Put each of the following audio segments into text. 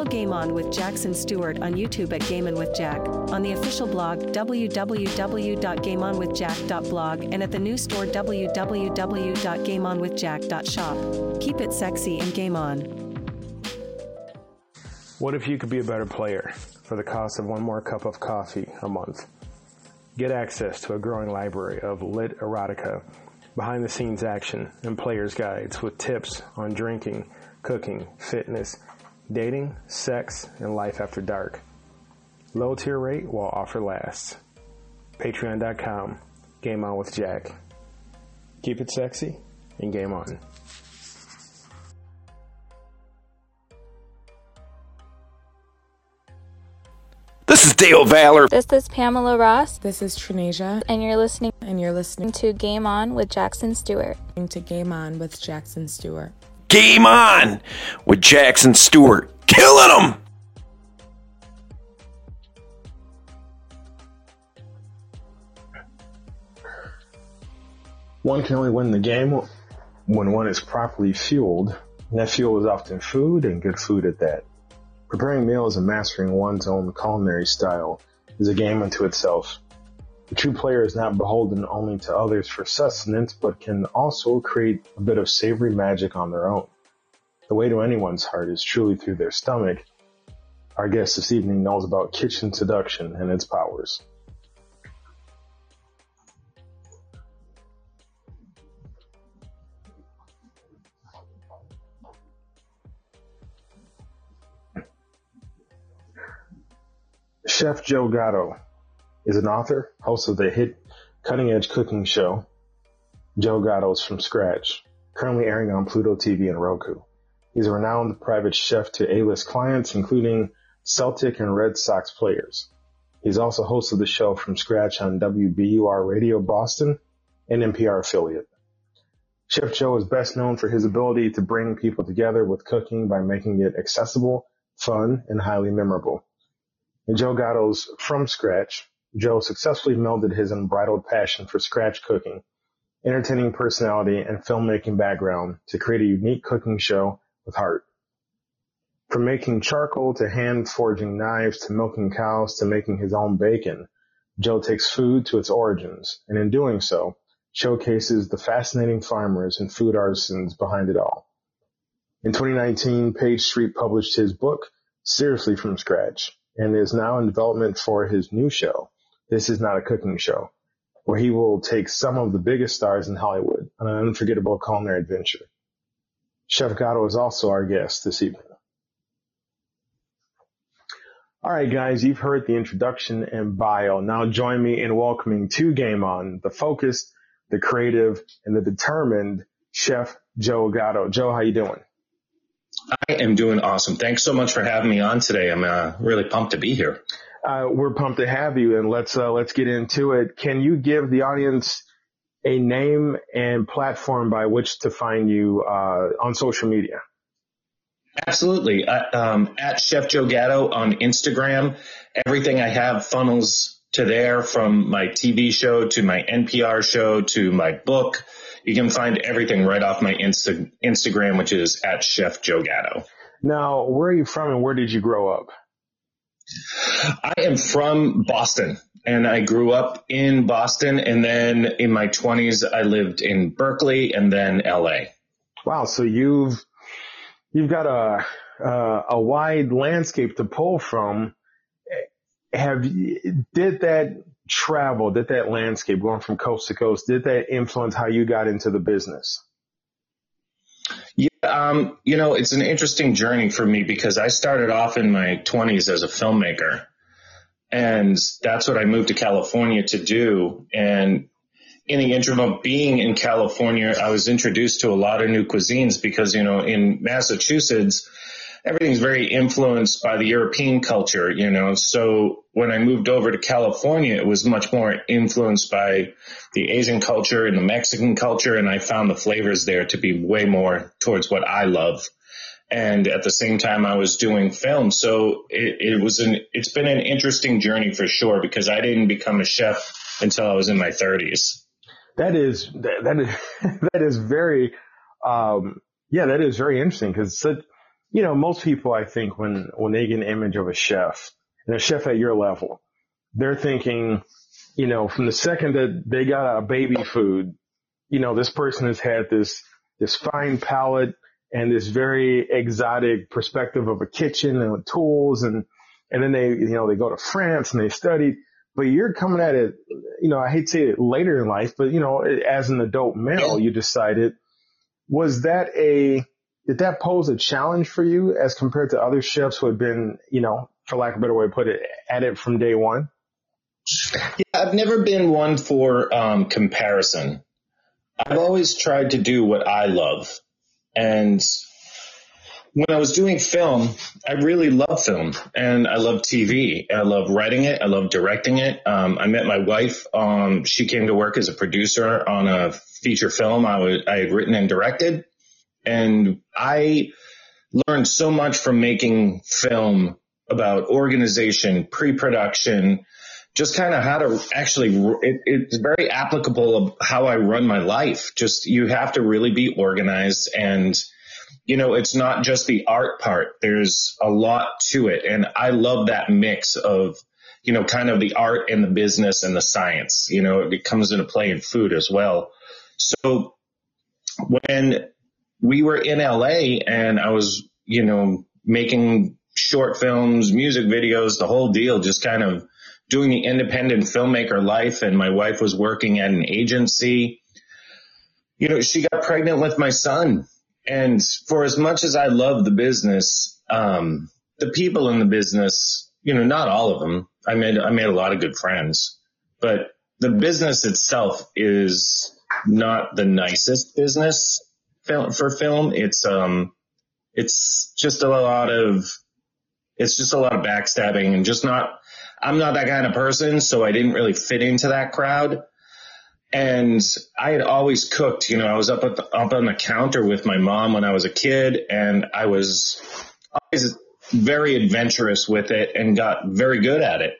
Follow Game On with Jackson Stuart on YouTube at Game On with Jack, on the official blog www.gameonwithjack.blog, and at the new store www.gameonwithjack.shop. Keep it sexy and game on. What if you could be a better player for the cost of one more cup of coffee a month? Get access to a growing library of lit erotica, behind the scenes action, and player's guides with tips on drinking, cooking, fitness, dating, sex, and life after dark. Low tier rate while offer lasts. Patreon.com. Game on with Jack. Keep it sexy and game on. This is Dale Valor. This is Pamela Ross, This is Trinasia, and you're listening and you're listening to Game On with Jackson Stuart. to Game On with Jackson Stuart. Game on with Jackson Stuart. Killing them. One can only win the game when one is properly fueled. And that fuel is often food and good food at that. Preparing meals and mastering one's own culinary style is a game unto itself. The true player is not beholden only to others for sustenance, but can also create a bit of savory magic on their own. The way to anyone's heart is truly through their stomach. Our guest this evening knows about kitchen seduction and its powers. Chef Joe Gatto is an author, host of the hit cutting edge cooking show, Joe Gatto's From Scratch, currently airing on Pluto TV and Roku. He's a renowned private chef to A-list clients, including Celtic and Red Sox players. He's also host of the show From Scratch on WBUR Radio Boston, an NPR affiliate. Chef Joe is best known for his ability to bring people together with cooking by making it accessible, fun, and highly memorable. In Joe Gatto's From Scratch, Joe successfully melded his unbridled passion for scratch cooking, entertaining personality, and filmmaking background to create a unique cooking show with heart. From making charcoal to hand forging knives to milking cows to making his own bacon, Joe takes food to its origins, and in doing so, showcases the fascinating farmers and food artisans behind it all. In 2019, Page Street published his book, Seriously from Scratch, and is now in development for his new show, This Is Not a Cooking Show, where he will take some of the biggest stars in Hollywood on an unforgettable culinary adventure. Chef Gatto is also our guest this evening. All right, guys, you've heard the introduction and bio. Now join me in welcoming to Game On the focused, the creative, and the determined Chef Joe Gatto. Joe, how you doing? I am doing awesome. Thanks so much for having me on today. I'm uh, really pumped to be here. Uh, we're pumped to have you, and let's uh, let's get into it. Can you give the audience a name and platform by which to find you uh, on social media? Absolutely. Uh, um, at Chef Joe Gatto on Instagram. Everything I have funnels to there from my TV show to my NPR show to my book. You can find everything right off my Insta- Instagram, which is at Chef Joe Gatto. Now, where are you from, and where did you grow up? I am from Boston and I grew up in Boston. And then in my 20s, I lived in Berkeley and then LA. Wow, so you've you've got a uh, a wide landscape to pull from. Have you- did that travel, did that landscape going from coast to coast, did that influence how you got into the business? Yeah, um, you know, it's an interesting journey for me because I started off in my 20s as a filmmaker. And that's what I moved to California to do. And in the interim of being in California, I was introduced to a lot of new cuisines because, you know, in Massachusetts, everything's very influenced by the European culture, you know. So when I moved over to California, it was much more influenced by the Asian culture and the Mexican culture. And I found the flavors there to be way more towards what I love. And at the same time, I was doing film. So it, it was an, it's been an interesting journey for sure because I didn't become a chef until I was in my thirties. That is, that, is, that is very, um, yeah, that is very interesting because you know, most people, I think, when, when they get an image of a chef and a chef at your level, they're thinking, you know, from the second that they got a baby food, you know, this person has had this, this fine palate and this very exotic perspective of a kitchen and tools and, and then they, you know, they go to France and they study, but you're coming at it, you know, I hate to say it later in life, but you know, as an adult male, you decided, was that a, did that pose a challenge for you as compared to other chefs who had been, you know, for lack of a better way to put it, at it from day one? Yeah, I've never been one for um, comparison. I've always tried to do what I love. And when I was doing film, I really love film and I love TV. I love writing it. I love directing it. Um, I met my wife. Um, she came to work as a producer on a feature film I, had written and directed. And I learned so much from making film about organization, pre-production, just kind of how to actually, it, it's very applicable of how I run my life. Just you have to really be organized and, you know, it's not just the art part. There's a lot to it. And I love that mix of, you know, kind of the art and the business and the science, you know, it comes into play in food as well. So when we were in LA and I was, you know, making short films, music videos, the whole deal, just kind of doing the independent filmmaker life. And my wife was working at an agency. You know, she got pregnant with my son. And for as much as I love the business, um, the people in the business, you know, not all of them. I made, I made a lot of good friends, but the business itself is not the nicest business for film. It's um, it's just a lot of it's just a lot of backstabbing and just not. I'm not that kind of person, so I didn't really fit into that crowd. And I had always cooked, you know, I was up at the, up on the counter with my mom when I was a kid and I was always very adventurous with it and got very good at it.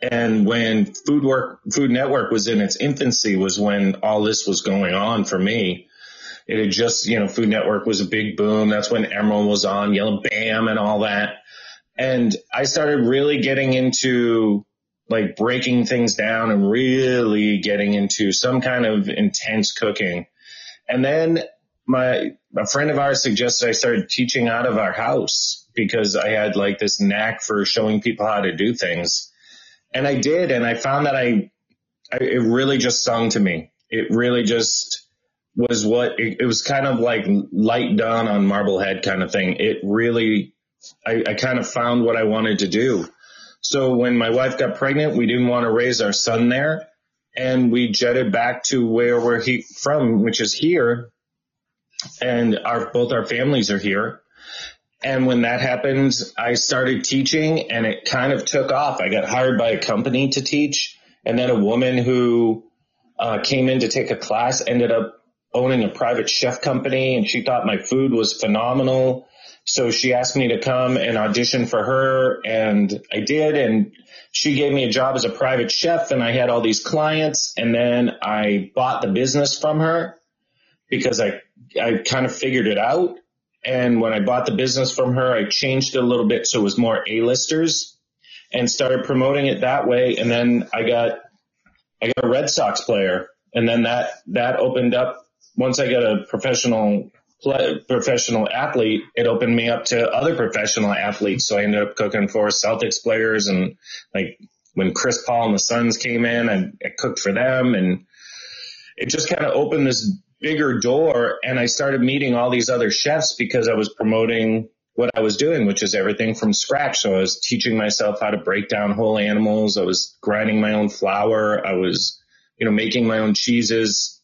And when Food Work, Food Network was in its infancy was when all this was going on for me. It had just, you know, Food Network was a big boom. That's when Emeril was on, Yellow Bam and all that. And I started really getting into like breaking things down and really getting into some kind of intense cooking. And then my, a friend of ours suggested I started teaching out of our house because I had like this knack for showing people how to do things. And I did. And I found that I, I it really just sung to me. It really just, was what it, it, was kind of like light dawn on Marblehead kind of thing. It really, I, I kind of found what I wanted to do. So when my wife got pregnant, we didn't want to raise our son there and we jetted back to where we're he, from, which is here. And our, both our families are here. And when that happened, I started teaching and it kind of took off. I got hired by a company to teach and then a woman who uh, came in to take a class ended up owning a private chef company and she thought my food was phenomenal. So she asked me to come and audition for her and I did. And she gave me a job as a private chef and I had all these clients and then I bought the business from her because I, I kind of figured it out. And when I bought the business from her, I changed it a little bit so it was more A-listers and started promoting it that way. And then I got, I got a Red Sox player and then that, that opened up once I got a professional play, professional athlete, it opened me up to other professional athletes. So I ended up cooking for Celtics players and like when Chris Paul and the Suns came in, I, I cooked for them and it just kind of opened this bigger door and I started meeting all these other chefs because I was promoting what I was doing, which is everything from scratch. So I was teaching myself how to break down whole animals. I was grinding my own flour. I was you know, making my own cheeses.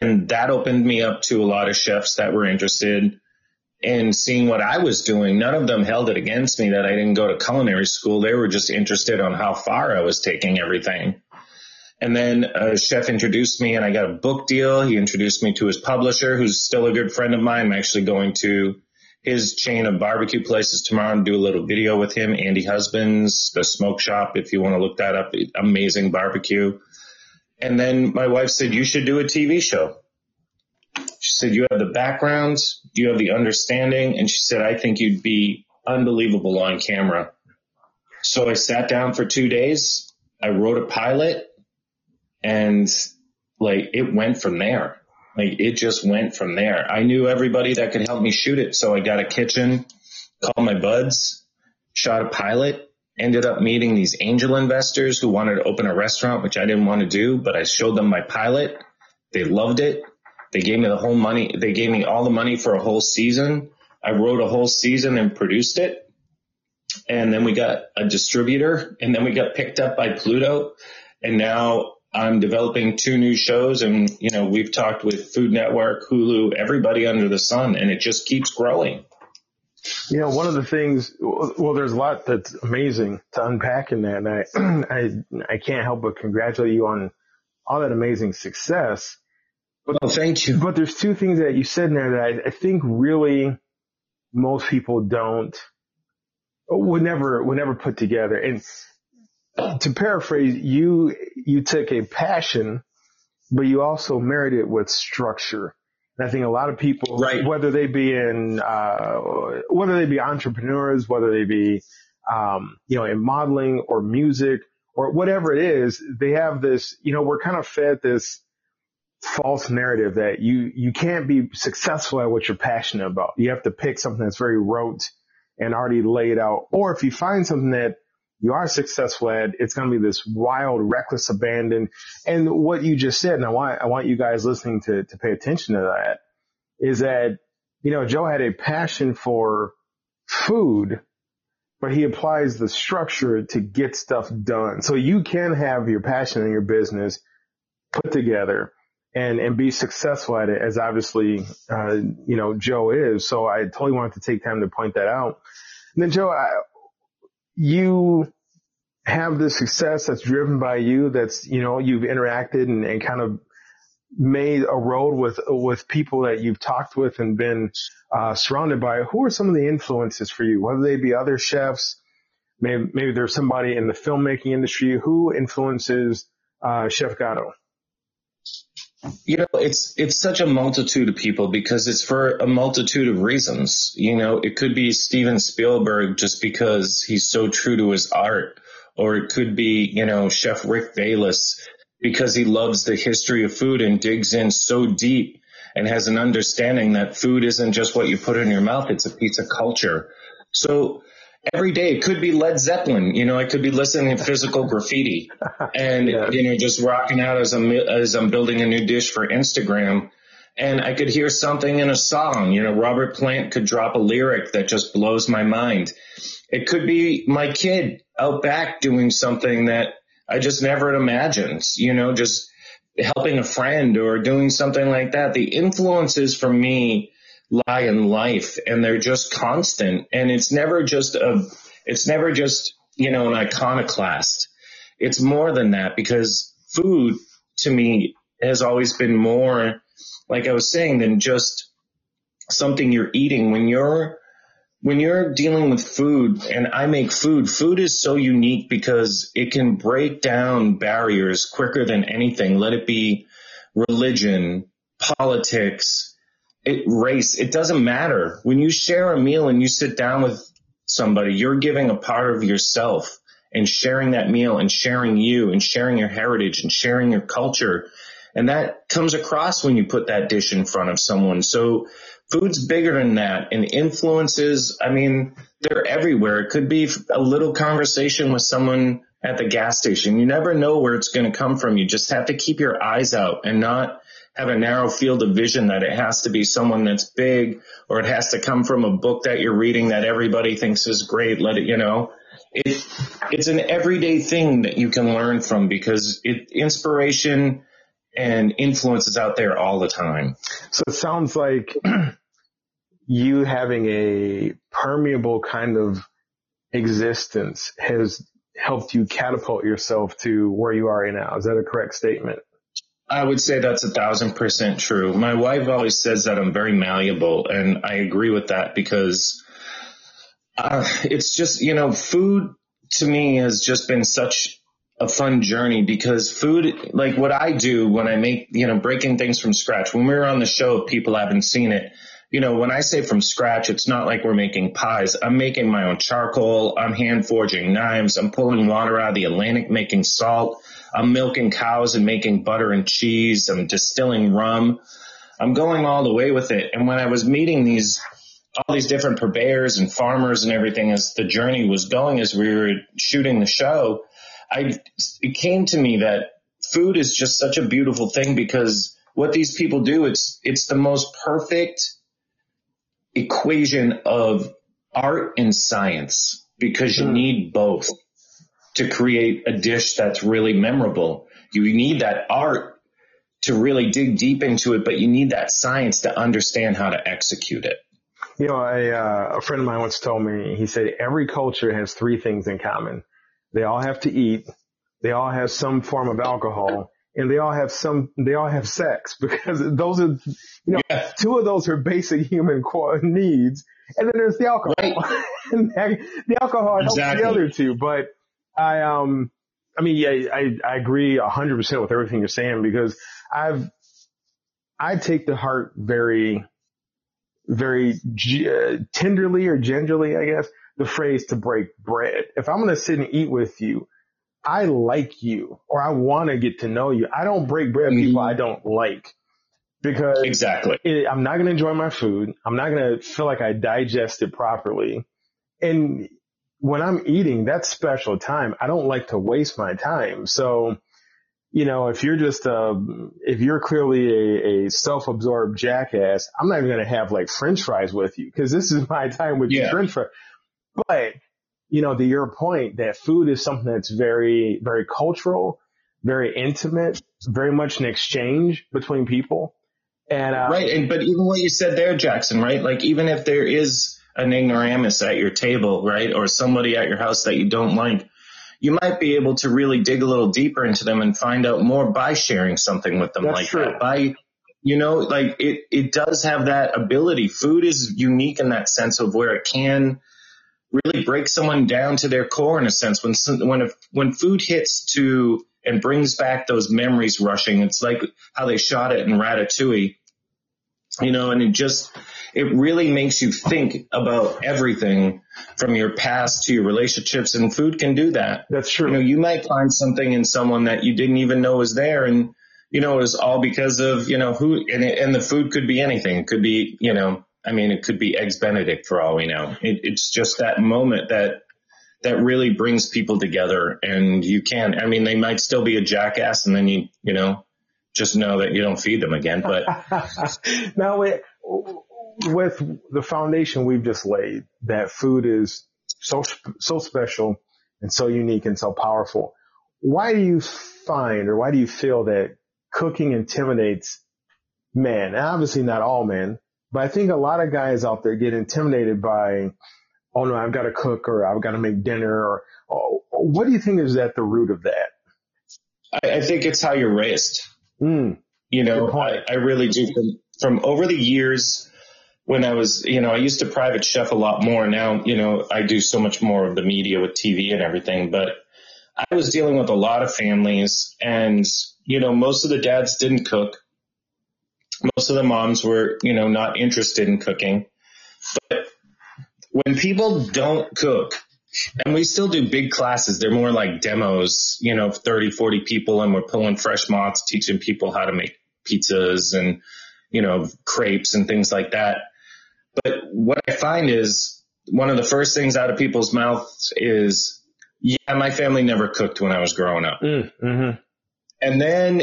And that opened me up to a lot of chefs that were interested in seeing what I was doing. None of them held it against me that I didn't go to culinary school. They were just interested on how far I was taking everything. And then a chef introduced me and I got a book deal. He introduced me to his publisher, who's still a good friend of mine. I'm actually going to his chain of barbecue places tomorrow and do a little video with him. Andy Husbands, the smoke shop, if you want to look that up, amazing barbecue. And then my wife said, you should do a TV show. She said, you have the background, you have the understanding. And she said, I think you'd be unbelievable on camera. So I sat down for two days. I wrote a pilot and like it went from there. Like it just went from there. I knew everybody that could help me shoot it. So I got a kitchen, called my buds, shot a pilot, ended up meeting these angel investors who wanted to open a restaurant, which I didn't want to do, but I showed them my pilot. They loved it. They gave me the whole money. They gave me all the money for a whole season. I wrote a whole season and produced it. And then we got a distributor and then we got picked up by Pluto. And now I'm developing two new shows and, you know, we've talked with Food Network, Hulu, everybody under the sun, and it just keeps growing. You know, one of the things, well, there's a lot that's amazing to unpack in that. And I, I, I can't help but congratulate you on all that amazing success. But, well, thank you. But there's two things that you said in there that I, I think really most people don't, would never, would never put together. And to paraphrase, you you took a passion, but you also married it with structure. And I think a lot of people, right. whether they be in uh, whether they be entrepreneurs, whether they be um, you know in modeling or music or whatever it is, they have this. You know, we're kind of fed this false narrative that you you can't be successful at what you're passionate about. You have to pick something that's very rote and already laid out, or if you find something that you are successful at, it's going to be this wild, reckless abandon. And what you just said, and I want, I want you guys listening to, to pay attention to that, is that, you know, Joe had a passion for food, but he applies the structure to get stuff done. So you can have your passion in your business put together and, and be successful at it as obviously, uh, you know, Joe is. So I totally wanted to take time to point that out. And then Joe, I, you have the success that's driven by you, that's, you know, you've interacted and, and kind of made a road with, with people that you've talked with and been, uh, surrounded by, who are some of the influences for you? Whether they be other chefs, maybe, maybe there's somebody in the filmmaking industry who influences, uh, Chef Gatto? You know, it's it's such a multitude of people because it's for a multitude of reasons. You know, it could be Steven Spielberg just because he's so true to his art, or it could be, you know, Chef Rick Bayless because he loves the history of food and digs in so deep and has an understanding that food isn't just what you put in your mouth, it's a piece of culture. So every day. It could be Led Zeppelin. You know, I could be listening to physical graffiti and, yeah. you know, just rocking out as I'm, as I'm building a new dish for Instagram. And I could hear something in a song. You know, Robert Plant could drop a lyric that just blows my mind. It could be my kid out back doing something that I just never imagined, you know, just helping a friend or doing something like that. The influences for me lie in life and they're just constant. And it's never just a, it's never just, you know, an iconoclast. It's more than that because food to me has always been more, like I was saying, than just something you're eating. When you're, when you're dealing with food and I make food, food is so unique because it can break down barriers quicker than anything. Let it be religion, politics, it, race, it doesn't matter. When you share a meal and you sit down with somebody, you're giving a part of yourself and sharing that meal and sharing you and sharing your heritage and sharing your culture. And that comes across when you put that dish in front of someone. So food's bigger than that and influences, I mean, they're everywhere. It could be a little conversation with someone at the gas station. You never know where it's going to come from. You just have to keep your eyes out and not have a narrow field of vision that it has to be someone that's big or it has to come from a book that you're reading that everybody thinks is great. Let it, you know, it, it's an everyday thing that you can learn from because it, inspiration and influence is out there all the time. So it sounds like you having a permeable kind of existence has helped you catapult yourself to where you are now. Is that a correct statement? I would say that's a thousand percent true. My wife always says that I'm very malleable, and I agree with that because uh, it's just, you know, food to me has just been such a fun journey because food, like what I do when I make, you know, breaking things from scratch. When we were on the show, people haven't seen it. You know, when I say from scratch, it's not like we're making pies. I'm making my own charcoal. I'm hand forging knives. I'm pulling water out of the Atlantic, making salt. I'm milking cows and making butter and cheese. I'm distilling rum. I'm going all the way with it. And when I was meeting these, all these different purveyors and farmers and everything as the journey was going, as we were shooting the show, I, it came to me that food is just such a beautiful thing because what these people do, it's, it's the most perfect equation of art and science because you hmm. need both to create a dish that's really memorable. You need that art to really dig deep into it, but you need that science to understand how to execute it. You know, a, uh, a friend of mine once told me, he said, every culture has three things in common. They all have to eat. They all have some form of alcohol and they all have some, they all have sex because those are, you know, Yeah. two of those are basic human needs. And then there's the alcohol. Right. that- the alcohol helps Exactly. the other two. But I, um, I mean, yeah, I, I agree a hundred percent with everything you're saying because I've, I take the heart very, very uh, tenderly or gingerly, I guess, the phrase to break bread. If I'm going to sit and eat with you, I like you or I want to get to know you. I don't break bread with people I don't like because Exactly. it, I'm not going to enjoy my food. I'm not going to feel like I digest it properly. And when I'm eating, that's special time. I don't like to waste my time. So, you know, if you're just, uh, if you're clearly a, a self-absorbed jackass, I'm not even going to have like french fries with you because this is my time with Yeah. your french fries. But, you know, to your point, that food is something that's very, very cultural, very intimate, very much an exchange between people. And, uh, Right. And, but even what you said there, Jackson, right? Like even if there is an ignoramus at your table, right? Or somebody at your house that you don't like, you might be able to really dig a little deeper into them and find out more by sharing something with them That's like true. that. By, you know, like it, it does have that ability. Food is unique in that sense of where it can really break someone down to their core in a sense. When, when, when food hits to and brings back those memories rushing, it's like how they shot it in Ratatouille you know, and it just, it really makes you think about everything from your past to your relationships and food can do that. that's You know, true. you might find something in someone that you didn't even know was there and, you know, it was all because of, you know, who, and, it, and the food could be anything. It could be, you know, I mean, it could be eggs Benedict for all we know. It, it's just that moment that, that really brings people together and you can, I mean, they might still be a jackass and then you, you know, just know that you don't feed them again, but now with, with the foundation we've just laid, that food is so, so special and so unique and so powerful. Why do you find or why do you feel that cooking intimidates men? And obviously not all men, but I think a lot of guys out there get intimidated by, oh no, I've got to cook or I've got to make dinner or oh, what do you think is at the root of that? I, I think it's how you're raised. Mm, You know, I, I really do. From, from over the years, when I was, you know, I used to private chef a lot more. Now, you know, I do so much more of the media with TV and everything. But I was dealing with a lot of families, and you know, most of the dads didn't cook. Most of the moms were, you know, not interested in cooking. But when people don't cook, and we still do big classes. They're more like demos, you know, 30, 40 people and we're pulling fresh mozz, teaching people how to make pizzas and, you know, crepes and things like that. But what I find is one of the first things out of people's mouths is, yeah, my family never cooked when I was growing up. mm, hmm And then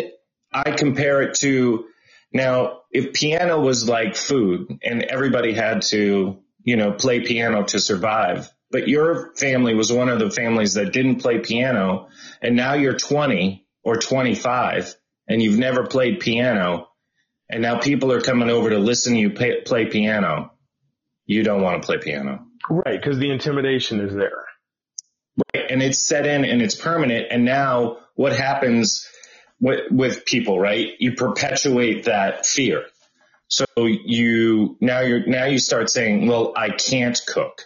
I compare it to now, if piano was like food and everybody had to, you know, play piano to survive, but your family was one of the families that didn't play piano and now you're 20 or 25 and you've never played piano and now people are coming over to listen to you play, play piano. You don't want to play piano. Right, because the intimidation is there. Right. And it's set in and it's permanent. And now what happens with, with people, right? You perpetuate that fear. So you, now you're, now you start saying, well, I can't cook.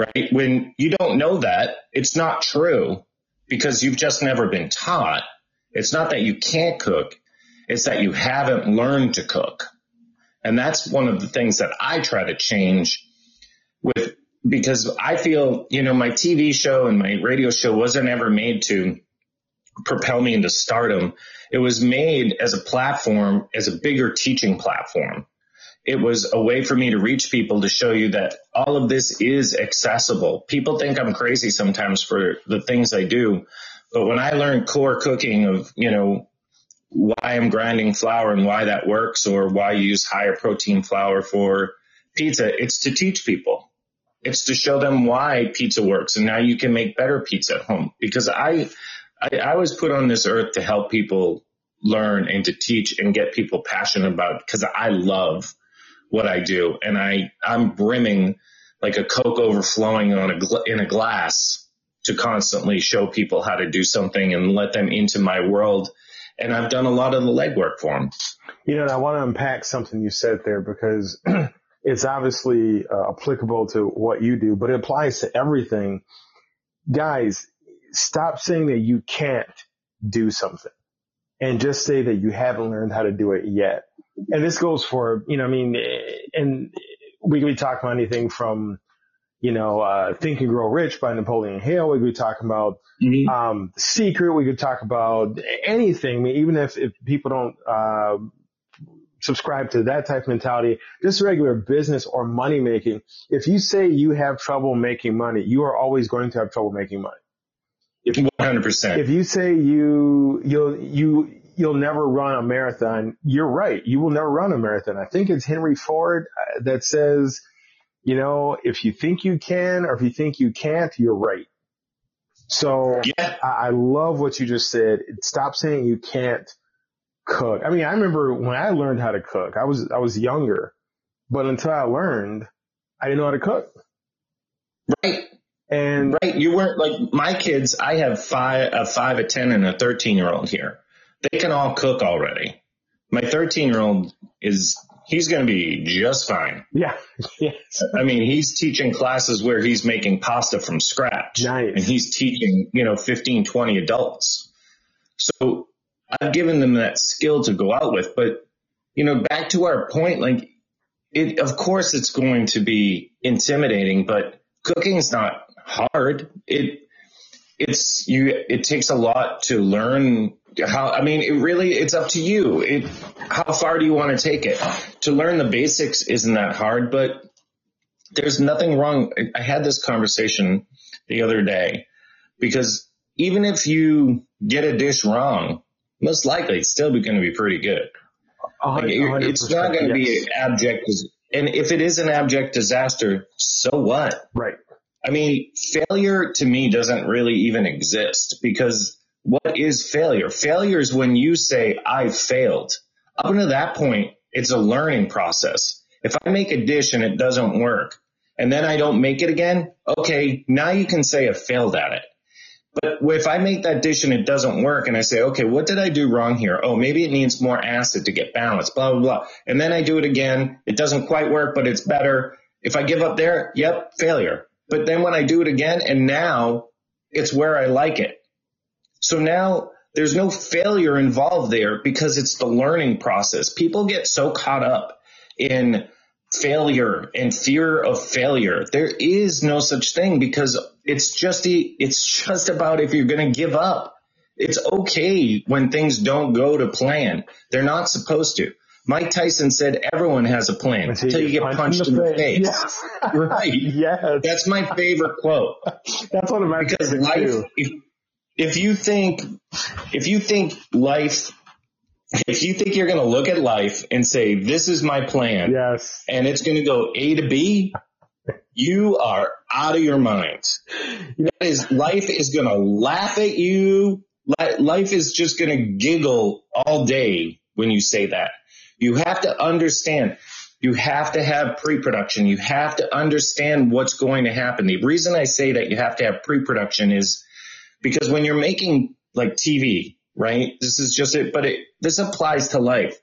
Right. When you don't know that, it's not true because you've just never been taught. It's not that you can't cook. It's that you haven't learned to cook. And that's one of the things that I try to change with, because I feel, you know, my TV show and my radio show wasn't ever made to propel me into stardom. It was made as a platform, as a bigger teaching platform. It was a way for me to reach people to show you that all of this is accessible. People think I'm crazy sometimes for the things I do, but when I learned core cooking of, you know, why I'm grinding flour and why that works or why you use higher protein flour for pizza, it's to teach people. It's to show them why pizza works and now you can make better pizza at home because I, I, I was put on this earth to help people learn and to teach and get people passionate about because I love what I do and I, I'm brimming like a Coke overflowing on a, gl- in a glass to constantly show people how to do something and let them into my world. And I've done a lot of the legwork for them. You know, I want to unpack something you said there because it's obviously uh, applicable to what you do, but it applies to everything. Guys, stop saying that you can't do something and just say that you haven't learned how to do it yet. And this goes for, you know, I mean, and we could be talking about anything from, you know, uh, Think and Grow Rich by Napoleon Hill. We could be talking about, Mhm. um, Secret. We could talk about anything. I mean, even if, if people don't, uh, subscribe to that type of mentality, just regular business or money making. If you say you have trouble making money, you are always going to have trouble making money. 100%. If you say you, you'll, you, you'll never run a marathon, you're right. You will never run a marathon. I think it's Henry Ford uh, that says, you know, if you think you can or if you think you can't, you're right. So yeah. I, I love what you just said. Stop saying you can't cook. I mean, I remember when I learned how to cook, I was, I was younger, but until I learned, I didn't know how to cook. Right. And Right. You weren't like my kids. I have five, a five, a 10 and a 13 year old here. They can all cook already. My 13 year old is, he's going to be just fine. yeah, yes, I mean, he's teaching classes where he's making pasta from scratch Nice. and he's teaching, you know, 15, 20 adults. So I've given them that skill to go out with, but you know, back to our point, like it, of course it's going to be intimidating, but cooking is not hard. It, it's you, it takes a lot to learn how, I mean, it really, it's up to you. It, how far do you want to take it? To learn the basics isn't that hard, but there's nothing wrong. I- I had this conversation the other day because even if you get a dish wrong, most likely it's still going to be pretty good. Like, it- it's not going to yes. be abject. And if it is an abject disaster, so what? right. I mean, failure to me doesn't really even exist because what is failure? Failure is when you say, I failed. Up until that point, it's a learning process. If I make a dish and it doesn't work and then I don't make it again, okay, now you can say I failed at it. But if I make that dish and it doesn't work and I say, okay, what did I do wrong here? Oh, maybe it needs more acid to get balanced, blah, blah, blah. And then I do it again. It doesn't quite work, but it's better. If I give up there, yep, failure. But then when I do it again and now it's where I like it. So now there's no failure involved there because it's the learning process. People get so caught up in failure and fear of failure. There is no such thing because it's just the, it's just about if you're going to give up. It's okay when things don't go to plan. They're not supposed to. Mike Tyson said everyone has a plan until you get punched in the face. Yes. Right. yes. That's my favorite quote That's one of my because life if, if you think if you think life if you think you're going to look at life and say this is my plan Yes. and it's going to go A to B you are out of your mind. That is, life is going to laugh at you. Life is just going to giggle all day when you say that. You have to understand. You have to have pre-production. You have to understand what's going to happen. The reason I say that you have to have pre-production is because when you're making like TV, right? This is just it, but it, this applies to life.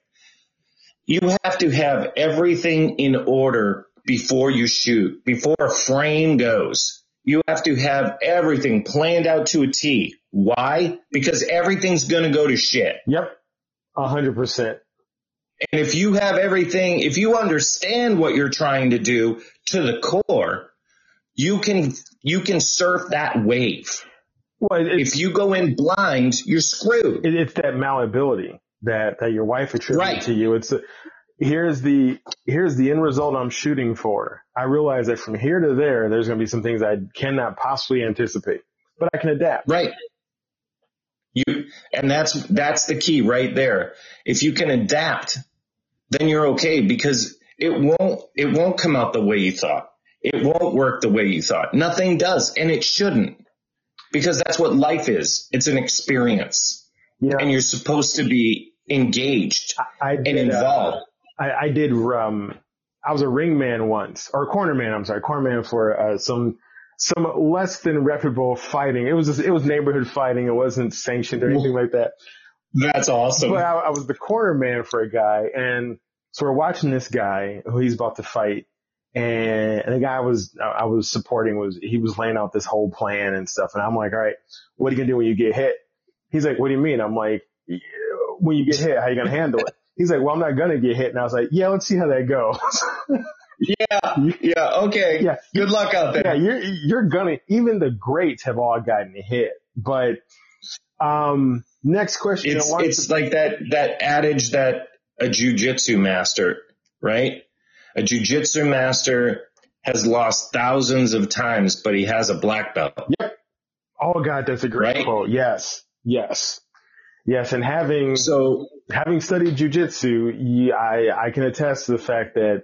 You have to have everything in order before you shoot, before a frame goes. You have to have everything planned out to a T. Why? Because everything's going to go to shit. Yep. A hundred percent. And if you have everything, if you understand what you're trying to do to the core, you can, you can surf that wave. Well, If you go in blind, you're screwed. it, it's that malleability that, that your wife attributed Right. to you. It's a, here's the, here's the end result I'm shooting for. I realize that from here to there, there's going to be some things I cannot possibly anticipate, but I can adapt. Right. You, and that's, that's the key right there. If you can adapt, then you're okay because it won't, it won't come out the way you thought. It won't work the way you thought. Nothing does and it shouldn't because that's what life is. It's an experience know, and you're supposed to be engaged I and did, uh, involved. I, I did, um, I was a ring man once, or corner man, I'm sorry, corner man for, uh, some, some less than reputable fighting. It was, just, it was neighborhood fighting. It wasn't sanctioned or anything like that. That's awesome. But I, I was the corner man for a guy, and so we're watching this guy who he's about to fight, and, the guy was I was supporting was he was laying out this whole plan and stuff, and I'm like, all right, what are you gonna do when you get hit? He's like, what do you mean? I'm like, when you get hit, how are you gonna handle it? He's like, well, I'm not gonna get hit, and I was like, yeah, let's see how that goes. yeah. Yeah. Okay. Yeah. Good luck out there. yeah, you're you're gonna. Even the greats have all gotten hit, but um, next question. it's it's to- like that that adage that a jujitsu master, right? A jujitsu master has lost thousands of times, but he has a black belt. Yep. Oh God, that's a great Right? quote. Yes, yes, yes. And having So having studied jujitsu, I I can attest to the fact that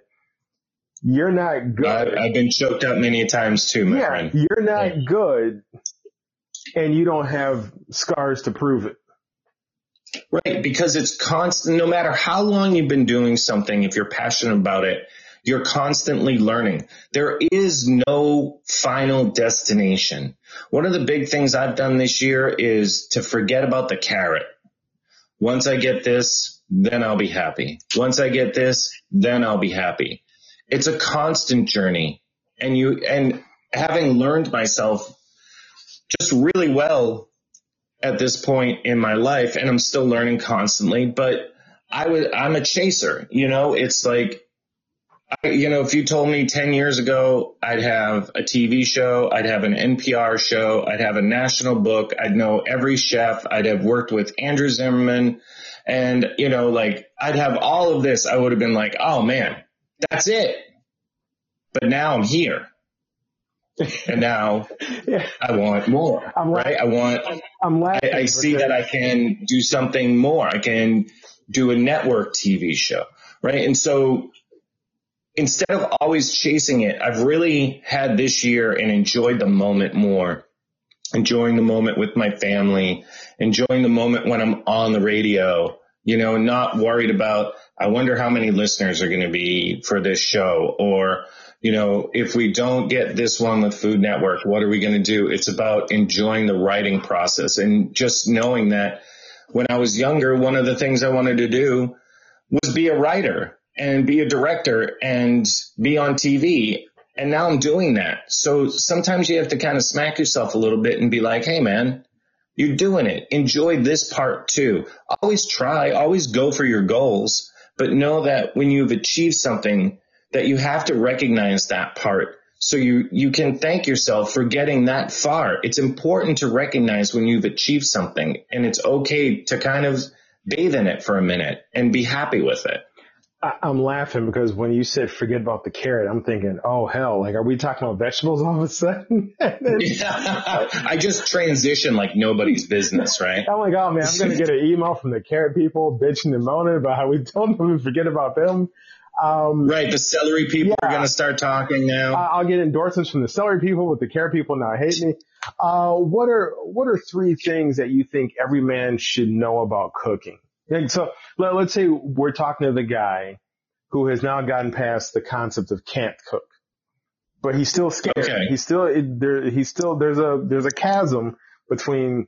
you're not good. I, I've been choked out many times too, my yeah, friend. you're not Yeah. good, and you don't have scars to prove it. Right, because it's constant. No matter how long you've been doing something, if you're passionate about it, you're constantly learning. There is no final destination. One of the big things I've done this year is to forget about the carrot. Once I get this, then I'll be happy. Once I get this, then I'll be happy. It's a constant journey. And you, and having learned myself just really well at this point in my life and I'm still learning constantly, but I would, I'm a chaser, you know, it's like, I, you know, if you told me 10 years ago, I'd have a TV show, I'd have an NPR show, I'd have a national book, I'd know every chef, I'd have worked with Andrew Zimmerman and, you know, like I'd have all of this. I would have been like, oh man, that's it. But now I'm here. And now Yeah, I want more, I'm right? I want, I'm laughing. I, I see that I can do something more. I can do a network TV show, right? And so instead of always chasing it, I've really had this year and enjoyed the moment more. Enjoying the moment with my family, enjoying the moment when I'm on the radio, you know, not worried about, I wonder how many listeners are going to be for this show or, you know, if we don't get this one with Food Network, what are we going to do? It's about enjoying the writing process and just knowing that when I was younger, one of the things I wanted to do was be a writer and be a director and be on TV. And now I'm doing that. So sometimes you have to kind of smack yourself a little bit and be like, Hey man, you're doing it. Enjoy this part too. Always try, always go for your goals, but know that when you've achieved something that you have to recognize that part. So you, you can thank yourself for getting that far. It's important to recognize when you've achieved something and it's okay to kind of bathe in it for a minute and be happy with it. I'm laughing because when you said forget about the carrot, I'm thinking, oh hell, like are we talking about vegetables all of a sudden? Then I just transition like nobody's business, right? I'm like, oh man, I'm gonna get an email from the carrot people bitching and moaning about how we told them to forget about them. Um, Right. The celery people are going to start talking now. I'll get endorsements from the celery people, but the care people now hate me. Uh, what are what are three things that you think every man should know about cooking? And so let, let's say we're talking to the guy who has now gotten past the concept of can't cook, but he's still scared. Okay. He's still there. He's still there's a there's a chasm between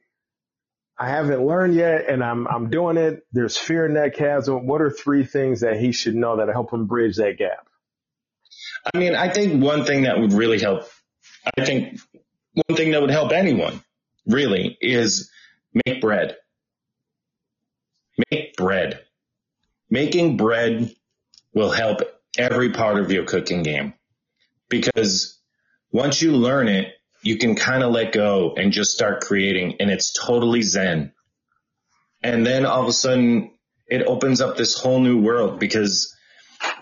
I haven't learned yet and I'm I'm doing it. There's fear in that chasm. What are three things that he should know that help him bridge that gap? I mean, I think one thing that would really help, I think one thing that would help anyone really is make bread. Make bread. Making bread will help every part of your cooking game because once you learn it, you can kind of let go and just start creating and it's totally zen. And then all of a sudden it opens up this whole new world because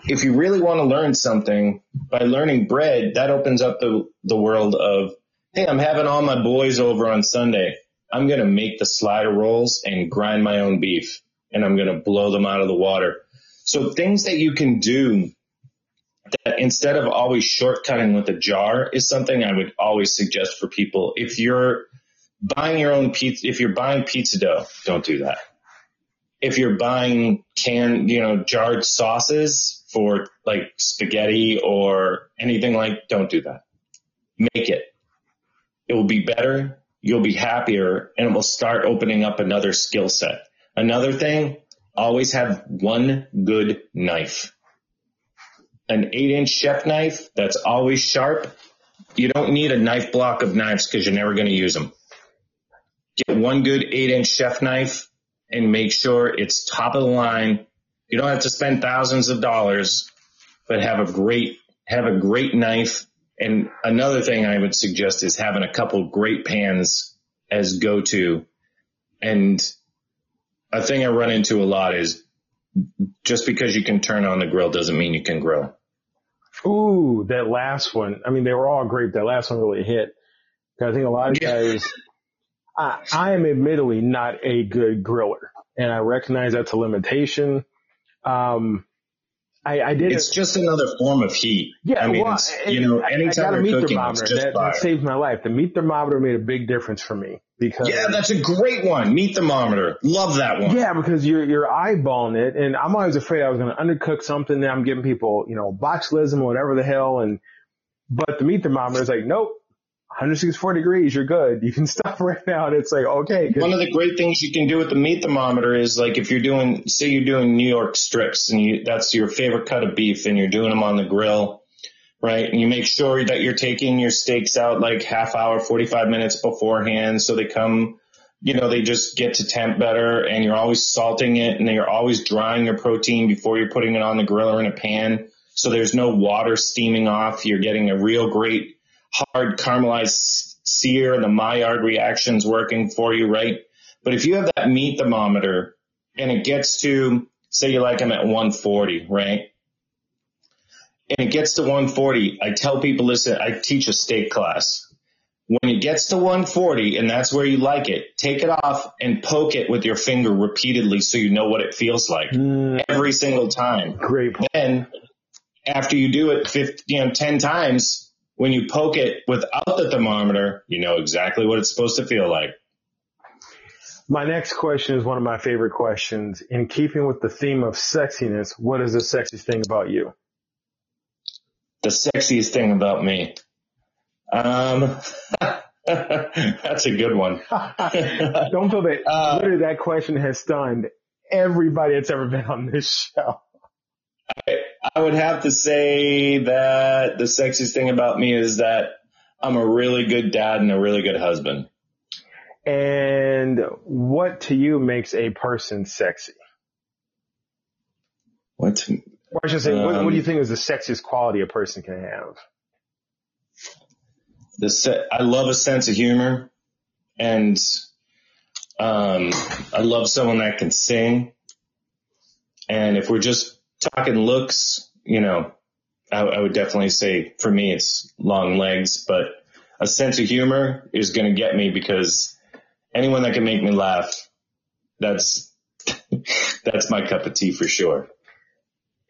if you really want to learn something by learning bread, that opens up the, the world of, hey, I'm having all my boys over on Sunday. I'm going to make the slider rolls and grind my own beef and I'm going to blow them out of the water. So things that you can do that instead of always shortcutting with a jar is something I would always suggest for people. If you're buying your own pizza, if you're buying pizza dough, don't do that if you're buying canned, you know, jarred sauces for like spaghetti or anything like, don't do that. Make it. It will be better. You'll be happier and it will start opening up another skill set. Another thing, always have one good knife. An eight inch chef knife that's always sharp. You don't need a knife block of knives because you're never going to use them. Get one good eight inch chef knife and make sure it's top of the line. You don't have to spend thousands of dollars, but have a great, have a great knife. And another thing I would suggest is having a couple great pans as go to. And a thing I run into a lot is just because you can turn on the grill doesn't mean you can grill. Ooh, that last one. I mean, they were all great. That last one really hit. I think a lot of guys, I, I am admittedly not a good griller and I recognize that's a limitation. Um, I, I did It's it. just another form of heat. Yeah, I mean, well, it's, you know, I- I anytime a we're meat cooking, it's thermometer. just That, fire. that saved my life. The meat thermometer made a big difference for me because Yeah, that's a great one. Meat thermometer. Love that one. Yeah, because you're you're eyeballing it, and I'm always afraid I was going to undercook something. And I'm giving people, you know, botulism or whatever the hell. And but the meat thermometer is like, nope, 164 degrees, you're good. You can stop right now. And it's like, okay. One of the great things you can do with the meat thermometer is like if you're doing, say you're doing New York strips and you, that's your favorite cut of beef and you're doing them on the grill, right? And you make sure that you're taking your steaks out like half hour, 45 minutes beforehand. So they come, you know, they just get to temp better and you're always salting it and you're always drying your protein before you're putting it on the grill or in a pan. So there's no water steaming off. You're getting a real great hard caramelized sear and the Maillard reactions working for you, right? But if you have that meat thermometer and it gets to, say you like them at 140, right? And it gets to 140, I tell people, listen, I teach a steak class. When it gets to 140 and that's where you like it, take it off and poke it with your finger repeatedly so you know what it feels like Mm, every single time great point. then after you do it 50, you know, 10 times, when you poke it without the thermometer, you know exactly what it's supposed to feel like. My next question is one of my favorite questions. In keeping with the theme of sexiness, what is the sexiest thing about you? The sexiest thing about me. Um, that's a good one. Don't feel that Uh, literally that question has stunned everybody that's ever been on this show. I would have to say that the sexiest thing about me is that I'm a really good dad and a really good husband. And what to you makes a person sexy? What? Or I should say, what, what do you Um, think is the sexiest quality a person can have? the se- I love a sense of humor and um, I love someone that can sing. And if we're just talking looks, you know, I, I would definitely say for me it's long legs, but a sense of humor is going to get me because anyone that can make me laugh, that's that's my cup of tea for sure.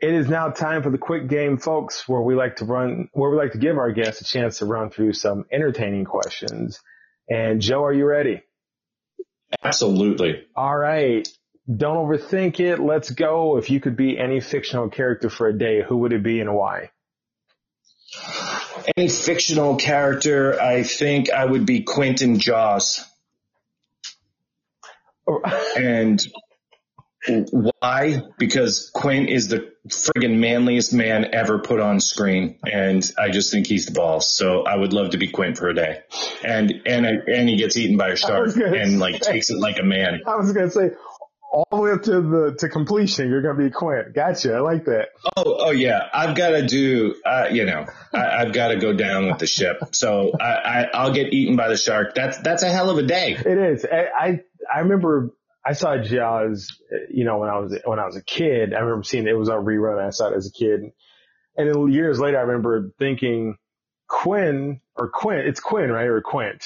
It is now time for the quick game, folks, where we like to run, where we like to give our guests a chance to run through some entertaining questions. And Joe, are you ready? Absolutely. All right. Don't overthink it. Let's go. If you could be any fictional character for a day, who would it be and why? Any fictional character, I think I would be Quint in Jaws. And why? Because Quint is the friggin' manliest man ever put on screen, and I just think he's the boss. So I would love to be Quint for a day, and and and he gets eaten by a shark and like say- takes it like a man. I was gonna say all the way up to the to completion. You're gonna be Quint. Gotcha. I like that. Oh, oh yeah. I've got to do, uh, you know, I, I've got to go down with the ship. So I, I, I'll get eaten by the shark. That's, that's a hell of a day. It is. I I, I remember I saw Jaws. You know, when I was when I was a kid, I remember seeing it was on rerun. I saw it as a kid, and then years later, I remember thinking Quinn or Quint. It's Quinn, right, or Quint.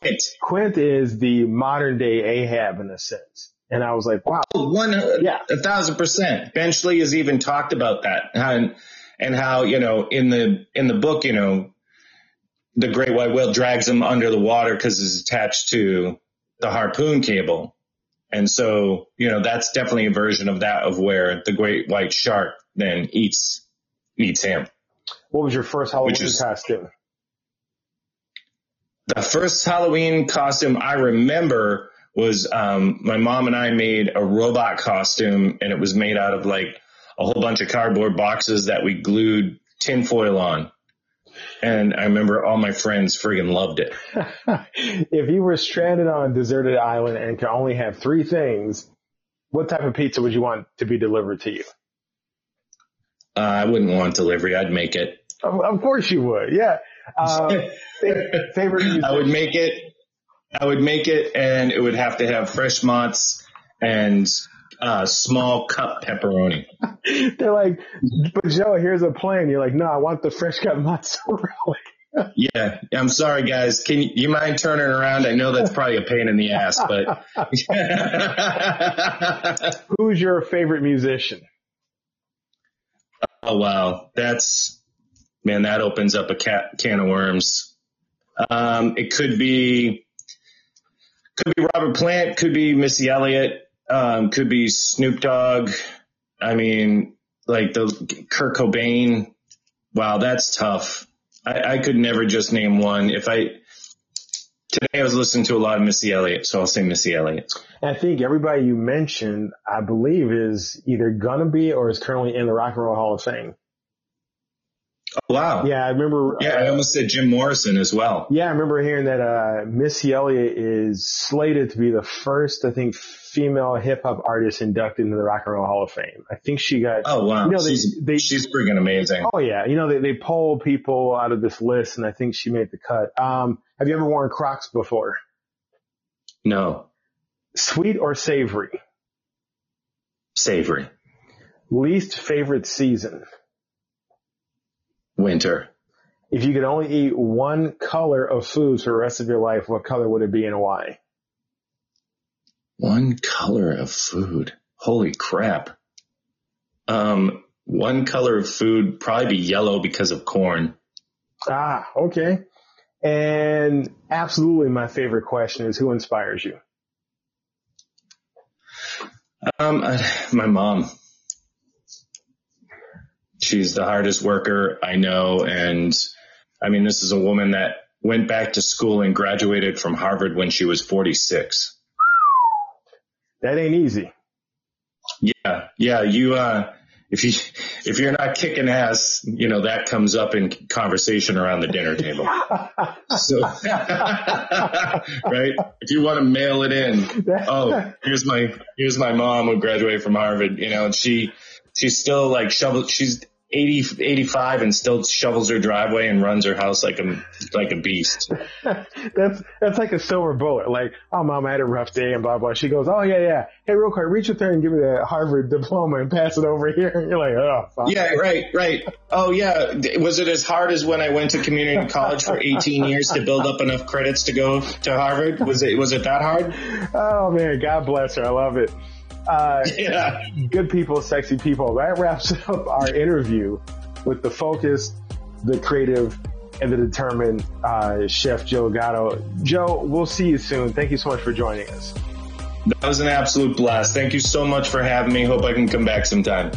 Quint. Quint is the modern day Ahab in a sense. And I was like, wow. Oh, one, Yeah. a thousand percent. Benchley has even talked about that and, and how, you know, in the, in the book, you know, the great white whale drags him under the water because it's attached to the harpoon cable. And so, you know, that's definitely a version of that of where the great white shark then eats, eats him. What was your first Halloween is- costume? The first Halloween costume I remember was um, my mom and I made a robot costume, and it was made out of like a whole bunch of cardboard boxes that we glued tinfoil on. And I remember all my friends friggin' loved it. if you were stranded on a deserted island and could only have three things, what type of pizza would you want to be delivered to you? Uh, I wouldn't want delivery; I'd make it. Of, of course you would. Yeah. Fa- favorite musician? I would make it. I would make it, and it would have to have fresh mozz and uh, small cup pepperoni. They're like, but Joe, here's a plan. You're like, no, I want the fresh cut mozzarella. Yeah, I'm sorry, guys. Can you, you mind turning around? I know that's probably a pain in the ass, but Who's your favorite musician? oh wow, that's man, that opens up a ca- can of worms. Um, it could be could be Robert Plant, could be Missy Elliott, um, could be Snoop Dogg. I mean, like the Kurt Cobain. Wow, that's tough. I, I could never just name one. If I today I was listening to a lot of Missy Elliott, so I'll say Missy Elliott. And I think everybody you mentioned, I believe, is either gonna be or is currently in the Rock and Roll Hall of Fame. Oh, wow. Yeah, I remember. Yeah, I uh, almost said Jim Morrison as well. yeah, I remember hearing that uh, Missy Elliott is slated to be the first, I think, female hip hop artist inducted into the Rock and Roll Hall of Fame. I think she got. Oh wow, You know, they- she's, they- she's friggin' amazing. Oh yeah, you know they they poll people out of this list, and I think she made the cut. Um, have you ever worn Crocs before? No, Sweet or savory? savory, Least favorite season? Winter, If you could only eat one color of food for the rest of your life, what color would it be and why? one color of food. Holy crap. Um, one color of food probably be yellow because of corn. Ah, okay. And absolutely my favorite question is who inspires you? Um, I, my mom. She's the hardest worker I know, and I mean, this is a woman that went back to school and graduated from Harvard when she was 46. That ain't easy. Yeah, yeah. You, uh, if you if you're not kicking ass, you know that comes up in conversation around the dinner table. So, right? If you want to mail it in, oh, here's my here's my mom who graduated from Harvard, you know, and she she's still like shovel. She's 80, 85 and still shovels her driveway and runs her house like a like a beast. that's that's like a silver bullet. Like, oh mom, I had a rough day and blah blah. She goes, oh yeah yeah. Hey, real quick, reach up there and give me that Harvard diploma and pass it over here. And you're like, oh. fuck. Yeah, right, right. Oh, yeah. Was it as hard as when I went to community college for 18 years to build up enough credits to go to Harvard? Was it was it that hard? Oh man, God bless her. I love it. Uh, Yeah. good people, sexy people. That wraps up our interview with the focused, the creative, and the determined uh, Chef Joe Gatto. Joe, we'll see you soon. Thank you so much for joining us. That was an absolute blast. Thank you so much for having me. Hope I can come back sometime.